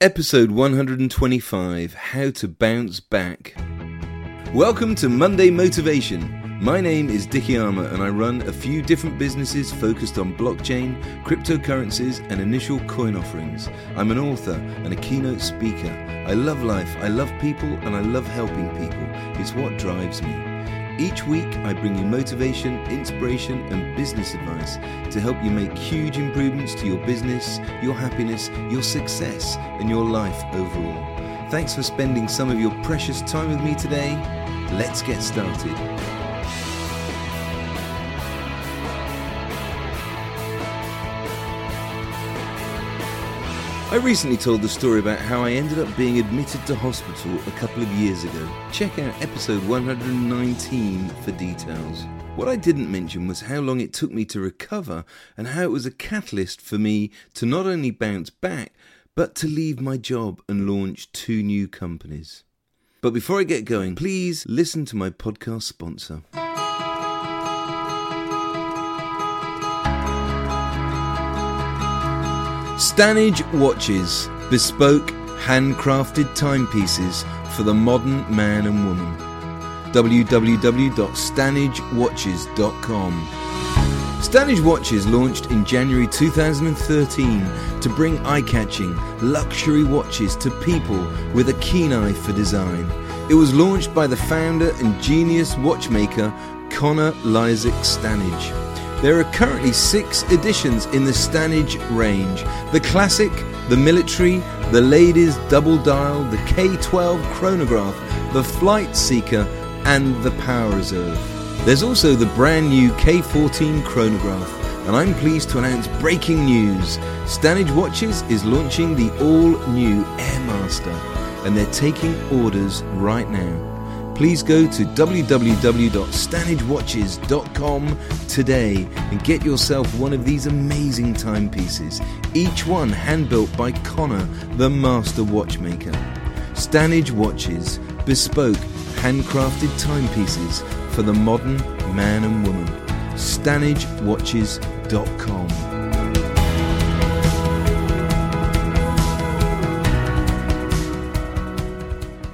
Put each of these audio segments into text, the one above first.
Episode 125 How to Bounce Back. Welcome to Monday Motivation. My name is Dicky Armour and I run a few different businesses focused on blockchain, cryptocurrencies, and initial coin offerings. I'm an author and a keynote speaker. I love life, I love people, and I love helping people. It's what drives me. Each week, I bring you motivation, inspiration, and business advice to help you make huge improvements to your business, your happiness, your success, and your life overall. Thanks for spending some of your precious time with me today. Let's get started. I recently told the story about how I ended up being admitted to hospital a couple of years ago. Check out episode 119 for details. What I didn't mention was how long it took me to recover and how it was a catalyst for me to not only bounce back, but to leave my job and launch two new companies. But before I get going, please listen to my podcast sponsor. Stanage Watches, bespoke, handcrafted timepieces for the modern man and woman. www.stanagewatches.com. Stanage Watches launched in January 2013 to bring eye catching, luxury watches to people with a keen eye for design. It was launched by the founder and genius watchmaker Connor Lysak Stanage. There are currently six editions in the Stanage range the Classic, the Military, the Ladies Double Dial, the K12 Chronograph, the Flight Seeker, and the Power Reserve. There's also the brand new K14 Chronograph, and I'm pleased to announce breaking news. Stanage Watches is launching the all new Airmaster, and they're taking orders right now please go to www.stanagewatches.com today and get yourself one of these amazing timepieces, each one hand built by Connor, the master watchmaker. Stanage Watches, bespoke, handcrafted timepieces for the modern man and woman. StanageWatches.com.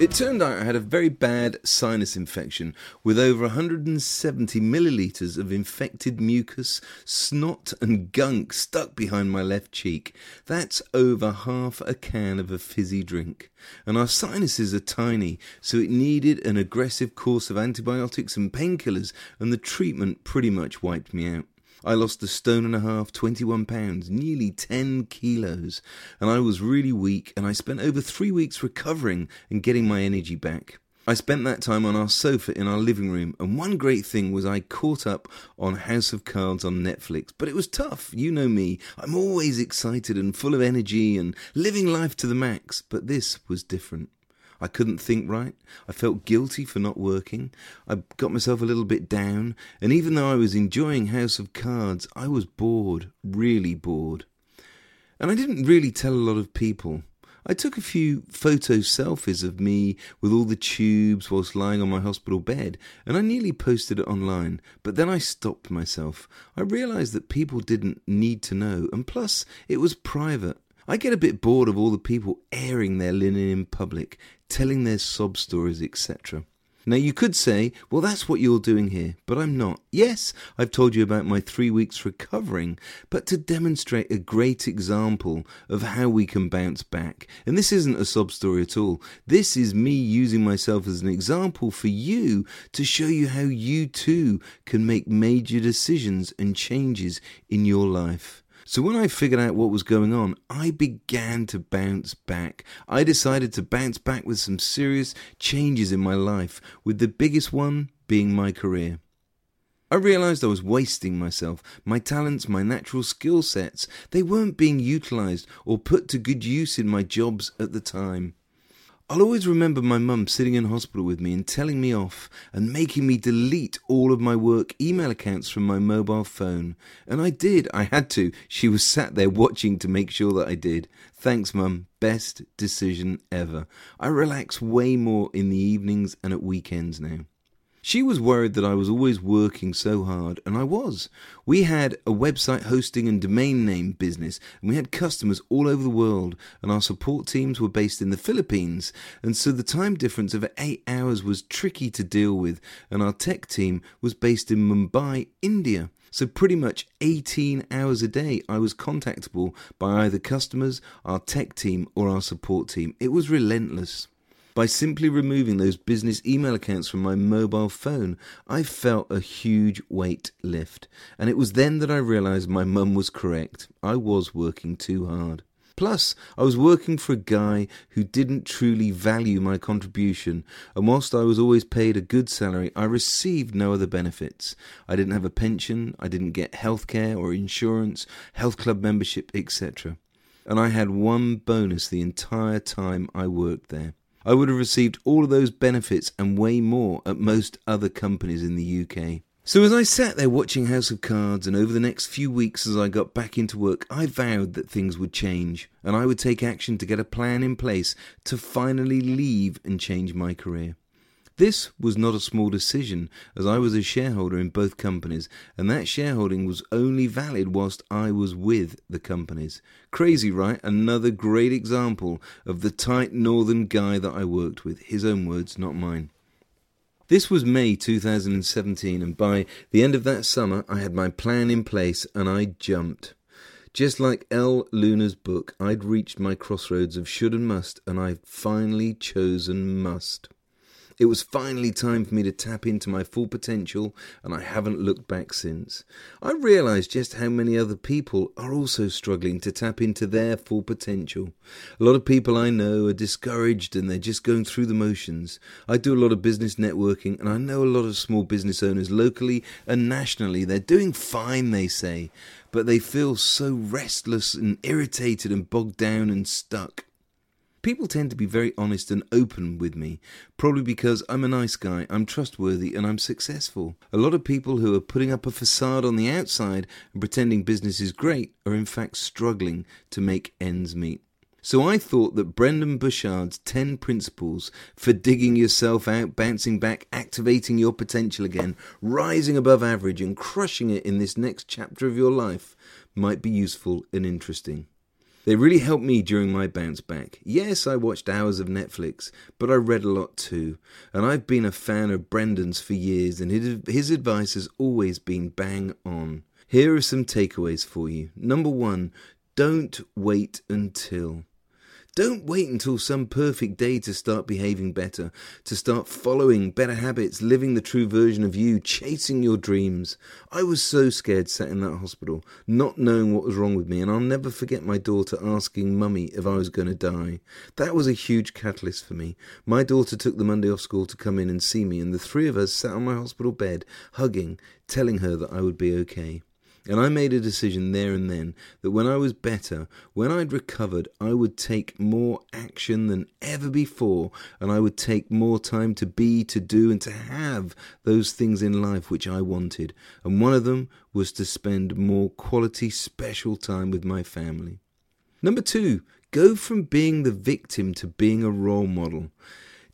It turned out I had a very bad sinus infection with over 170 millilitres of infected mucus, snot, and gunk stuck behind my left cheek. That's over half a can of a fizzy drink. And our sinuses are tiny, so it needed an aggressive course of antibiotics and painkillers, and the treatment pretty much wiped me out. I lost a stone and a half, 21 pounds, nearly 10 kilos, and I was really weak, and I spent over three weeks recovering and getting my energy back. I spent that time on our sofa in our living room, and one great thing was I caught up on House of Cards on Netflix. But it was tough, you know me. I'm always excited and full of energy and living life to the max, but this was different. I couldn't think right. I felt guilty for not working. I got myself a little bit down, and even though I was enjoying House of Cards, I was bored, really bored. And I didn't really tell a lot of people. I took a few photo selfies of me with all the tubes whilst lying on my hospital bed, and I nearly posted it online, but then I stopped myself. I realised that people didn't need to know, and plus, it was private. I get a bit bored of all the people airing their linen in public, telling their sob stories, etc. Now, you could say, well, that's what you're doing here, but I'm not. Yes, I've told you about my three weeks recovering, but to demonstrate a great example of how we can bounce back. And this isn't a sob story at all. This is me using myself as an example for you to show you how you too can make major decisions and changes in your life. So when I figured out what was going on, I began to bounce back. I decided to bounce back with some serious changes in my life, with the biggest one being my career. I realized I was wasting myself. My talents, my natural skill sets, they weren't being utilized or put to good use in my jobs at the time. I'll always remember my mum sitting in hospital with me and telling me off and making me delete all of my work email accounts from my mobile phone. And I did, I had to. She was sat there watching to make sure that I did. Thanks, mum. Best decision ever. I relax way more in the evenings and at weekends now. She was worried that I was always working so hard, and I was. We had a website hosting and domain name business, and we had customers all over the world, and our support teams were based in the Philippines, and so the time difference of eight hours was tricky to deal with, and our tech team was based in Mumbai, India. So, pretty much 18 hours a day, I was contactable by either customers, our tech team, or our support team. It was relentless. By simply removing those business email accounts from my mobile phone, I felt a huge weight lift. And it was then that I realized my mum was correct. I was working too hard. Plus, I was working for a guy who didn't truly value my contribution, and whilst I was always paid a good salary, I received no other benefits. I didn't have a pension, I didn't get healthcare or insurance, health club membership, etc. And I had one bonus the entire time I worked there. I would have received all of those benefits and way more at most other companies in the UK. So, as I sat there watching House of Cards, and over the next few weeks as I got back into work, I vowed that things would change, and I would take action to get a plan in place to finally leave and change my career. This was not a small decision, as I was a shareholder in both companies, and that shareholding was only valid whilst I was with the companies. Crazy, right? Another great example of the tight northern guy that I worked with. His own words, not mine. This was May 2017, and by the end of that summer, I had my plan in place and I jumped. Just like Elle Luna's book, I'd reached my crossroads of should and must, and I'd finally chosen must. It was finally time for me to tap into my full potential, and I haven't looked back since. I realized just how many other people are also struggling to tap into their full potential. A lot of people I know are discouraged and they're just going through the motions. I do a lot of business networking, and I know a lot of small business owners locally and nationally. They're doing fine, they say, but they feel so restless and irritated and bogged down and stuck. People tend to be very honest and open with me, probably because I'm a nice guy, I'm trustworthy, and I'm successful. A lot of people who are putting up a facade on the outside and pretending business is great are in fact struggling to make ends meet. So I thought that Brendon Burchard's 10 principles for digging yourself out, bouncing back, activating your potential again, rising above average, and crushing it in this next chapter of your life might be useful and interesting. They really helped me during my bounce back. Yes, I watched hours of Netflix, but I read a lot too. And I've been a fan of Brendon's for years, and his, advice has always been bang on. Here are some takeaways for you. Number one, don't wait until. Don't wait until some perfect day to start behaving better, to start following better habits, living the true version of you, chasing your dreams. I was so scared sat in that hospital, not knowing what was wrong with me, and I'll never forget my daughter asking mummy if I was going to die. That was a huge catalyst for me. My daughter took the Monday off school to come in and see me, and the three of us sat on my hospital bed, hugging, telling her that I would be okay. And I made a decision there and then that when I was better, when I'd recovered, I would take more action than ever before, and I would take more time to be, to do, and to have those things in life which I wanted. And one of them was to spend more quality, special time with my family. Number two, go from being the victim to being a role model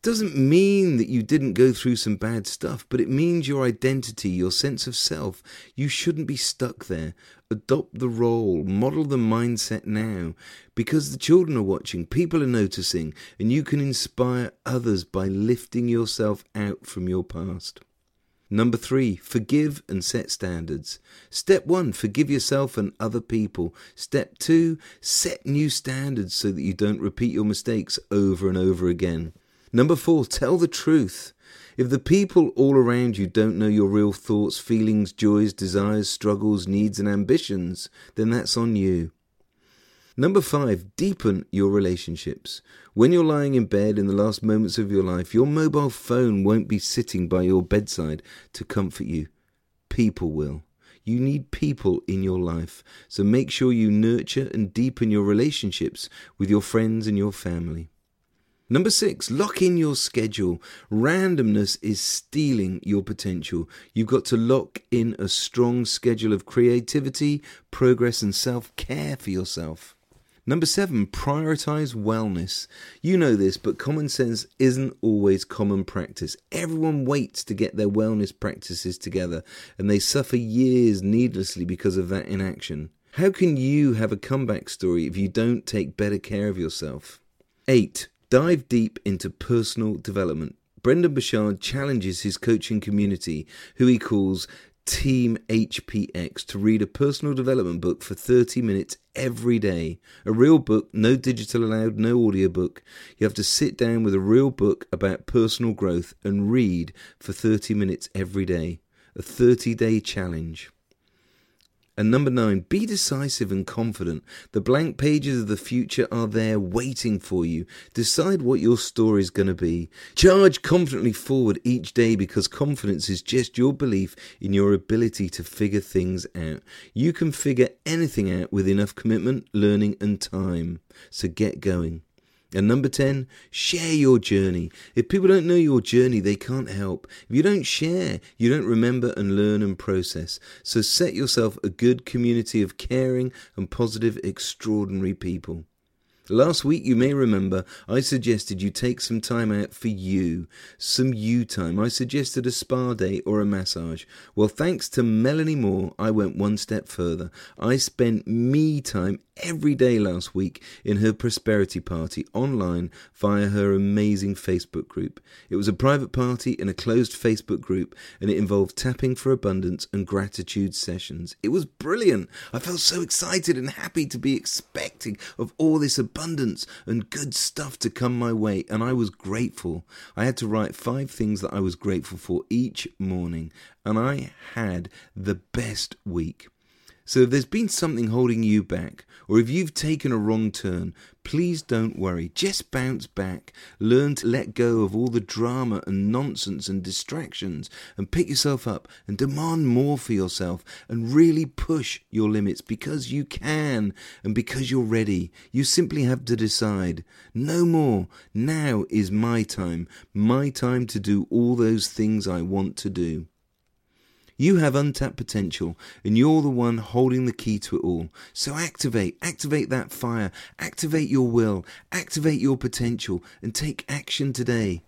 doesn't mean that you didn't go through some bad stuff, but it means your identity, your sense of self. You shouldn't be stuck there. Adopt the role, model the mindset now, because the children are watching, people are noticing, and you can inspire others by lifting yourself out from your past. Number three, forgive and set standards. Step one, forgive yourself and other people. Step two, set new standards so that you don't repeat your mistakes over and over again. Number four, tell the truth. If the people all around you don't know your real thoughts, feelings, joys, desires, struggles, needs, and ambitions, then that's on you. Number five, deepen your relationships. When you're lying in bed in the last moments of your life, your mobile phone won't be sitting by your bedside to comfort you. People will. You need people in your life, so make sure you nurture and deepen your relationships with your friends and your family. Number six, lock in your schedule. Randomness is stealing your potential. You've got to lock in a strong schedule of creativity, progress, and self care for yourself. Number seven, prioritize wellness. You know this, but common sense isn't always common practice. Everyone waits to get their wellness practices together, and they suffer years needlessly because of that inaction. How can you have a comeback story if you don't take better care of yourself? 8. Dive deep into personal development. Brendon Burchard challenges his coaching community, who he calls Team HPX, to read a personal development book for 30 minutes every day. A real book, no digital allowed, no audiobook. You have to sit down with a real book about personal growth and read for 30 minutes every day. A 30 day challenge. And number nine, be decisive and confident. The blank pages of the future are there waiting for you. Decide what your story is going to be. Charge confidently forward each day because confidence is just your belief in your ability to figure things out. You can figure anything out with enough commitment, learning, and time. So get going. And number 10, share your journey. If people don't know your journey, they can't help. If you don't share, you don't remember and learn and process. So set yourself a good community of caring and positive, extraordinary people. Last week, you may remember, I suggested you take some time out for you, some you time. I suggested a spa day or a massage. Well, thanks to Melanie Moore, I went one step further. I spent me time every day last week in her prosperity party online via her amazing Facebook group. It was a private party in a closed Facebook group and it involved tapping for abundance and gratitude sessions. It was brilliant. I felt so excited and happy to be expecting of all this abundance and good stuff to come my way and I was grateful. I had to write five things that I was grateful for each morning and I had the best week. So if there's been something holding you back, or if you've taken a wrong turn, please don't worry. Just bounce back. Learn to let go of all the drama and nonsense and distractions and pick yourself up and demand more for yourself and really push your limits because you can and because you're ready. You simply have to decide. No more. Now is my time. My time to do all those things I want to do. You have untapped potential and you're the one holding the key to it all. So activate, activate that fire, activate your will, activate your potential and take action today.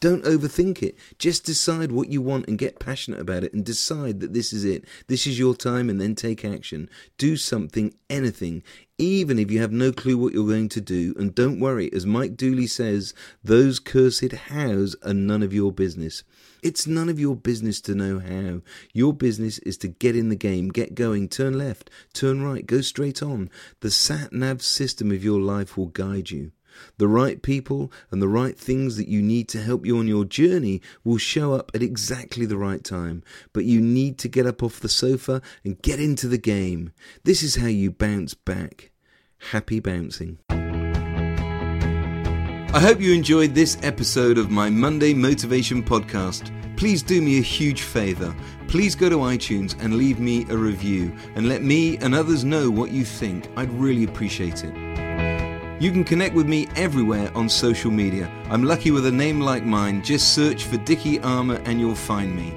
Don't overthink it. Just decide what you want and get passionate about it and decide that this is it. This is your time and then take action. Do something, anything, even if you have no clue what you're going to do. And don't worry, as Mike Dooley says, those cursed hows are none of your business. It's none of your business to know how. Your business is to get in the game, get going, turn left, turn right, go straight on. The sat nav system of your life will guide you. The right people and the right things that you need to help you on your journey will show up at exactly the right time. But you need to get up off the sofa and get into the game. This is how you bounce back. Happy bouncing. I hope you enjoyed this episode of my Monday Motivation Podcast. Please do me a huge favour. Please go to iTunes and leave me a review and let me and others know what you think. I'd really appreciate it. You can connect with me everywhere on social media. I'm lucky with a name like mine. Just search for Dicky Armour and you'll find me.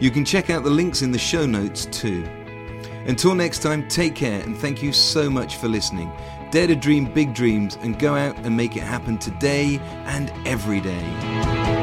You can check out the links in the show notes too. Until next time, take care and thank you so much for listening. Dare to dream big dreams and go out and make it happen today and every day.